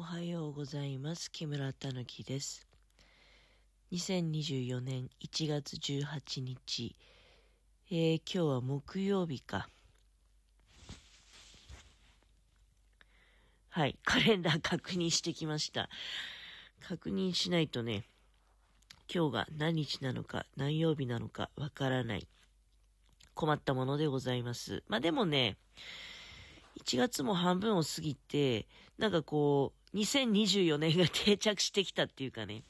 おはようございます。木村たぬきです。2024年1月18日、えー今日は木曜日か。はい、カレンダー確認してきました。確認しないとね、今日が何日なのか、何曜日なのかわからない。困ったものでございます。まあでもね、1月も半分を過ぎて、なんかこう、2024年が定着してきたっていうかね、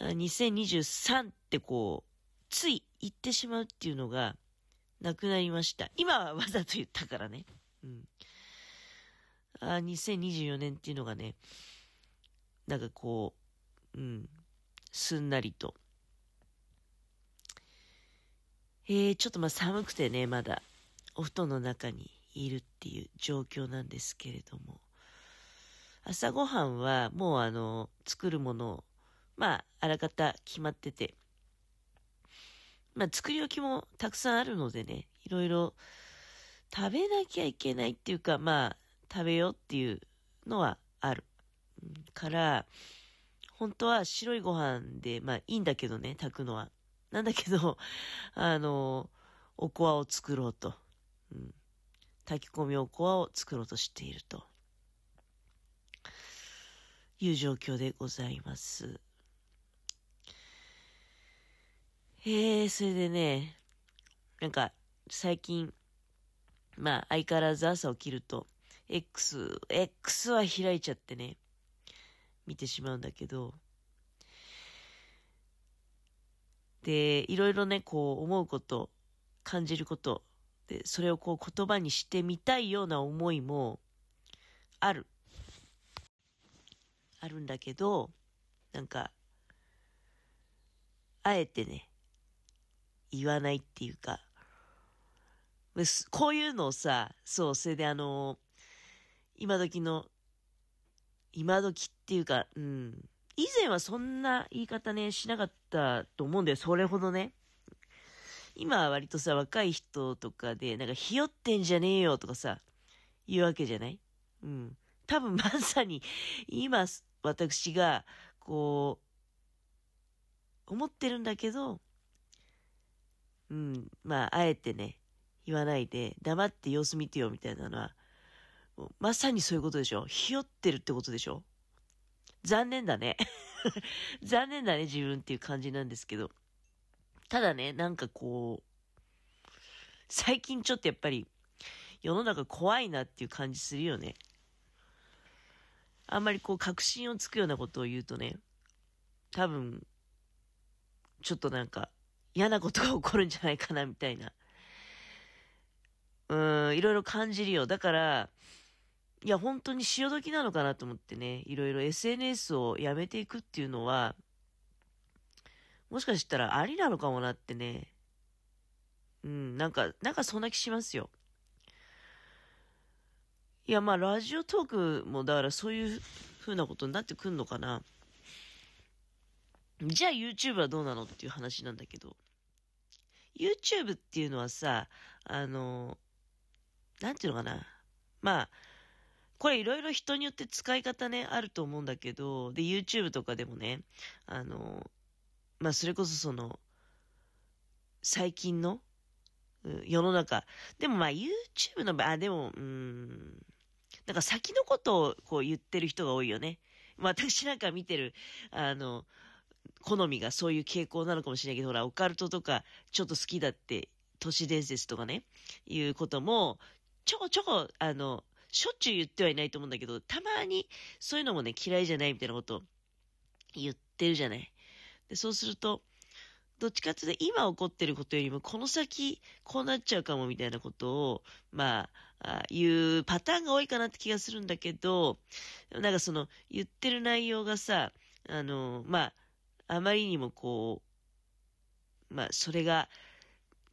2023ってこう、つい言ってしまうっていうのがなくなりました。今はわざと言ったからね。うん。あ2024年っていうのがね、なんかこう、うん、すんなりと。えー、ちょっとまあ寒くてね、まだお布団の中にいるっていう状況なんですけれども。朝ごはんはもうあの、作るものを、まあ、あらかた決まってて。まあ、作り置きもたくさんあるのでね、いろいろ食べなきゃいけないっていうか、まあ、食べようっていうのはある。から、本当は白いご飯で、まあいいんだけどね、炊くのは。なんだけど、あの、おこわを作ろうと。うん、炊き込みおこわを作ろうとしていると。いう状況でございます。えー、それでね、なんか、最近、まあ、相変わらず朝起きると、X、X は開いちゃってね、見てしまうんだけど、で、いろいろね、こう、思うこと、感じること、で、それをこう、言葉にしてみたいような思いも、ある。あるんだけど、なんか、あえてね、言わないっていうか、こういうのをさ、そう、それであの、今時の、今時っていうか、うん、以前はそんな言い方ね、しなかったと思うんだよ、それほどね。今は割とさ、若い人とかで、なんか、ひよってんじゃねえよとかさ、言うわけじゃない？うん。多分まさに、今、私が、こう、思ってるんだけど、うん、まあ、あえてね、言わないで、黙って様子見てよみたいなのは、まさにそういうことでしょ？ひよってるってことでしょ？残念だね。残念だね、自分っていう感じなんですけど。ただね、なんかこう、最近ちょっとやっぱり、世の中怖いなっていう感じするよね。あんまりこう確信をつくようなことを言うとね、多分、ちょっとなんか嫌なことが起こるんじゃないかなみたいな。うん、いろいろ感じるよ。だから、いや、本当に潮時なのかなと思ってね、いろいろ SNS をやめていくっていうのは、もしかしたらありなのかもなってね、うん、なんか、なんかそんな気しますよ。いや、まあ、ラジオトークも、だからそういう風なことになってくんのかな。じゃあ YouTube はどうなのっていう話なんだけど。YouTube っていうのはさ、あの、なんていうのかな。まあ、これいろいろ人によって使い方ね、あると思うんだけど、で、YouTube とかでもね、あの、まあ、それこそその、最近の、世の中。でもまあ、YouTube の場合、あ、でも、うん、なんか先のことをこう言ってる人が多いよね。私なんか見てる、あの、好みがそういう傾向なのかもしれないけど、ほら、オカルトとかちょっと好きだって、都市伝説とかね、いうことも、ちょこちょこ、あの、しょっちゅう言ってはいないと思うんだけど、たまにそういうのもね、嫌いじゃないみたいなこと言ってるじゃない。で、そうすると、どっちかっていうと、今起こってることよりも、この先、こうなっちゃうかもみたいなことを、まあ、あ言うパターンが多いかなって気がするんだけど、なんかその、言ってる内容がさ、あの、まあ、あまりにもこう、まあ、それが、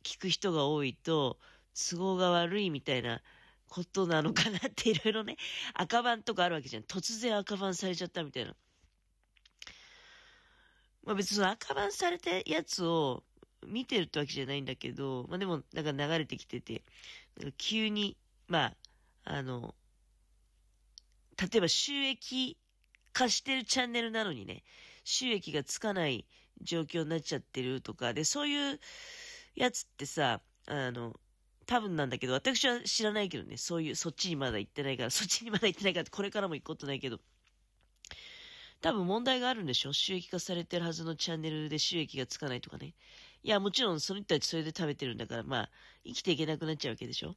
聞く人が多いと、都合が悪いみたいなことなのかなっていろいろね、赤番とかあるわけじゃん。突然赤番されちゃったみたいな。まあ別にその赤番されたやつを見てるってわけじゃないんだけど、まあでもなんか流れてきてて、なんか急に、まあ、あの、例えば収益化してるチャンネルなのにね、収益がつかない状況になっちゃってるとか、で、そういうやつってさ、あの、多分なんだけど、私は知らないけどね、そういう、そっちにまだ行ってないから、そっちにまだ行ってないから、これからも行くことないけど、多分問題があるんでしょ収益化されてるはずのチャンネルで収益がつかないとかね。いや、もちろんその人たちそれで食べてるんだから、まあ、生きていけなくなっちゃうわけでしょ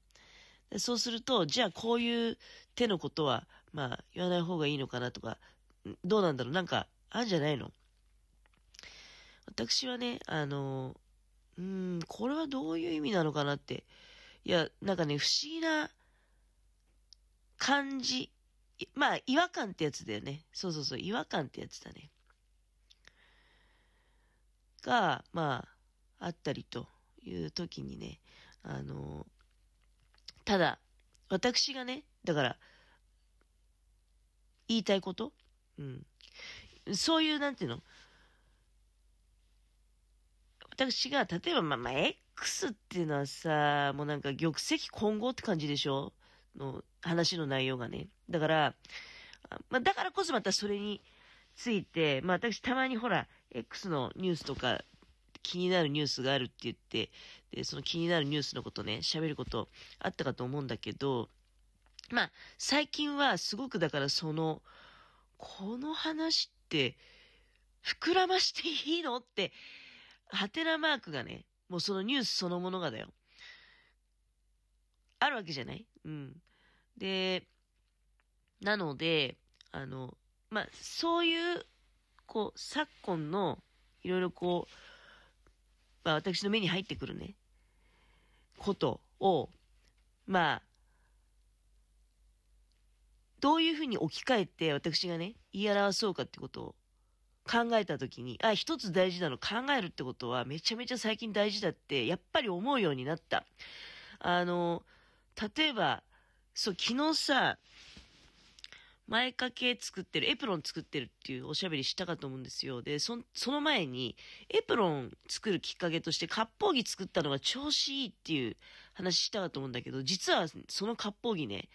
そうすると、じゃあこういう手のことは、まあ、言わない方がいいのかなとか、どうなんだろうなんか、あんじゃないの？私はね、あの、うん、これはどういう意味なのかなって。いや、なんかね、不思議な感じ。まあ、違和感ってやつだよね。そうそうそう、違和感ってやつだね。が、まあ、あったりという時にね、あの、ただ、私がね、だから、言いたいこと？うん。そういう、なんていうの？私が、例えば、まあ、まあ、X っていうのはさ、もうなんか玉石混合って感じでしょ？の話の内容がね。だから、まあ、だからこそまたそれについて、まあ私たまにほら、X のニュースとか気になるニュースがあるって言って、で、その気になるニュースのことね、喋ることあったかと思うんだけど、まあ、最近はすごくだからその、この話って膨らましていいのって、ハテナマークがね、もうそのニュースそのものがだよ。あるわけじゃない？うん。で、なので、あの、まあ、そういう、こう、昨今の、いろいろこう、まあ、私の目に入ってくるね、ことを、まあ、どういうふうに置き換えて私がね、言い表そうかってことを考えたときに、あ、一つ大事なの考えるってことはめちゃめちゃ最近大事だって、やっぱり思うようになった。あの、例えば、そう、昨日さ、前掛け作ってる、エプロン作ってるっていうおしゃべりしたかと思うんですよ。で、そその前に、エプロン作るきっかけとして、割烹着作ったのが調子いいっていう話したかと思うんだけど、実はその割烹着ね、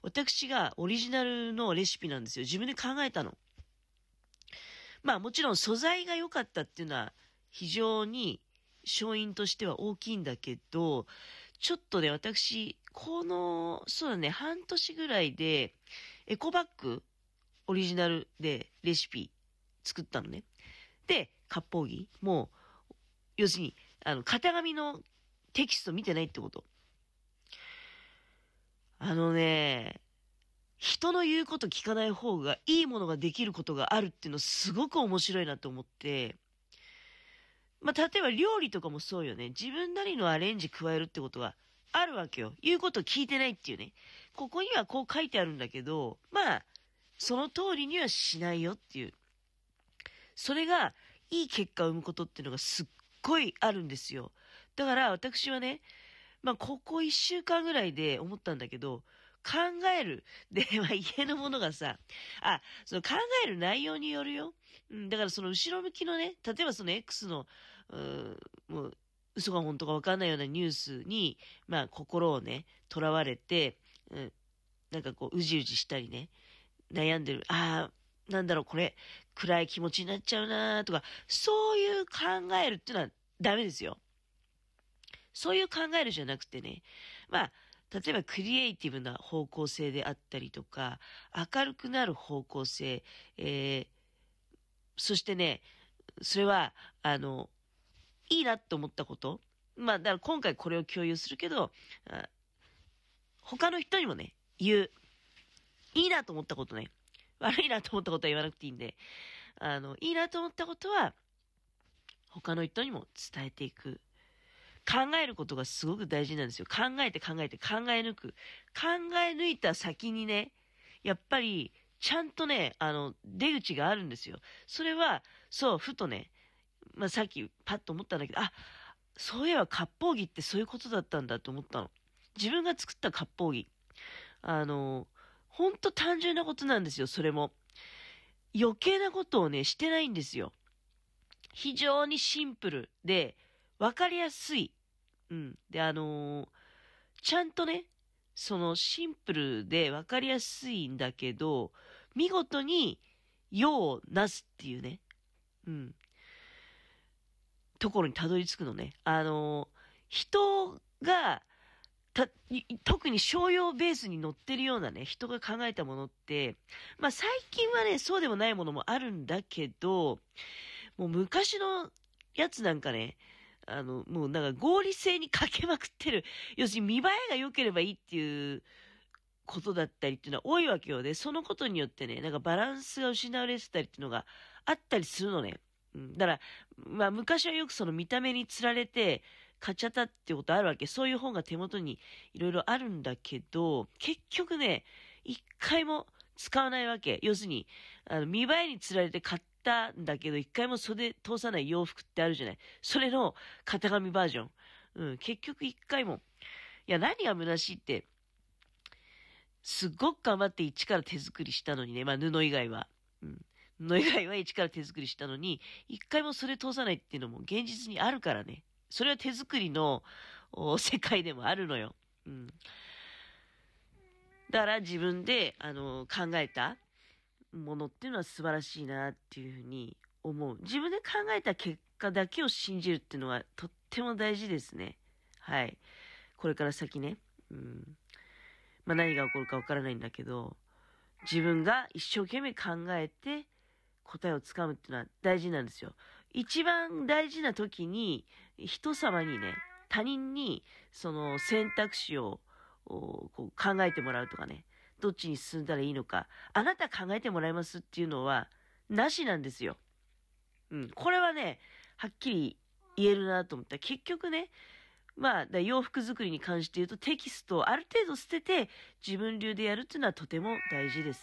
私がオリジナルのレシピなんですよ。自分で考えたの。まあもちろん素材が良かったっていうのは非常に勝因としては大きいんだけど、ちょっとね、私、この、そうだね、半年ぐらいで、エコバッグ、オリジナルでレシピ作ったのね。で、割烹着もう、要するに、あの、型紙のテキスト見てないってこと。あのね、人の言うこと聞かない方がいいものができることがあるっていうのすごく面白いなと思って、まあ、例えば料理とかもそうよね。自分なりのアレンジ加えるってことはあるわけよ。言うこと聞いてないっていうね。ここにはこう書いてあるんだけど、まあ、その通りにはしないよっていう。それが、いい結果を生むことっていうのがすっごいあるんですよ。だから私はね、まあ、ここ一週間ぐらいで思ったんだけど、考える。で、まあ、家のものがさ、あ、その考える内容によるよ。うん、だからその後ろ向きのね、例えばその X の、うん、もう、嘘が本当かわかんないようなニュースに、まあ、心をね、囚われて、うん、なんかこう、うじうじしたりね、悩んでる。ああ、なんだろう、これ、暗い気持ちになっちゃうなとか、そういう考えるっていうのはダメですよ。そういう考えるじゃなくてね、まあ、例えばクリエイティブな方向性であったりとか、明るくなる方向性、えー、そしてね、それは、あの、いいなって思ったこと？まあ、だから今回これを共有するけど、他の人にもね、言う。いいなと思ったことね。悪いなと思ったことは言わなくていいんで、あの、いいなと思ったことは、他の人にも伝えていく。考えることがすごく大事なんですよ。考えて考えて考え抜く。考え抜いた先にね、やっぱり、ちゃんとね、あの、出口があるんですよ。それは、そう、ふとね、まあ、さっきパッと思ったんだけど、あ、そういえば割烹着ってそういうことだったんだと思ったの。自分が作った割烹着。あの、ほんと単純なことなんですよ、それも。余計なことをね、してないんですよ。非常にシンプルで、わかりやすい。うん。で、あのー、ちゃんとね、そのシンプルで分かりやすいんだけど、見事に用をなすっていうね、うん、ところにたどり着くのね。あの、人が、た、特に商用ベースに乗ってるようなね、人が考えたものって、まあ最近はね、そうでもないものもあるんだけど、もう昔のやつなんかね、あの、もうなんか合理性にかけまくってる。要するに見栄えが良ければいいっていうことだったりっていうのは多いわけよ。で、そのことによってね、なんかバランスが失われてたりっていうのがあったりするのね。うん。だから、まあ昔はよくその見た目につられて、買っちゃったってことあるわけ。そういう本が手元にいろいろあるんだけど、結局ね、一回も使わないわけ。要するに、あの、見栄えにつられて買ったんだけど、一回も袖通さない洋服ってあるじゃない。それの型紙バージョン。うん、結局一回も。いや、何が虚しいって、すっごく頑張って一から手作りしたのにね、まあ布以外は。うん。布以外は一から手作りしたのに、一回もそれ通さないっていうのも現実にあるからね。それは手作りの世界でもあるのよ。うん。だから自分で、あの、考えたものっていうのは素晴らしいなっていうふうに思う。自分で考えた結果だけを信じるっていうのはとっても大事ですね。はい。これから先ね。うん。まあ何が起こるかわからないんだけど、自分が一生懸命考えて答えをつかむっていうのは大事なんですよ。一番大事な時に人様にね、他人にその選択肢をこう考えてもらうとかね、どっちに進んだらいいのか、あなた考えてもらいますっていうのは、なしなんですよ。うん。これはね、はっきり言えるなと思った。結局ね、まあ、洋服作りに関して言うとテキストをある程度捨てて自分流でやるっていうのはとても大事です。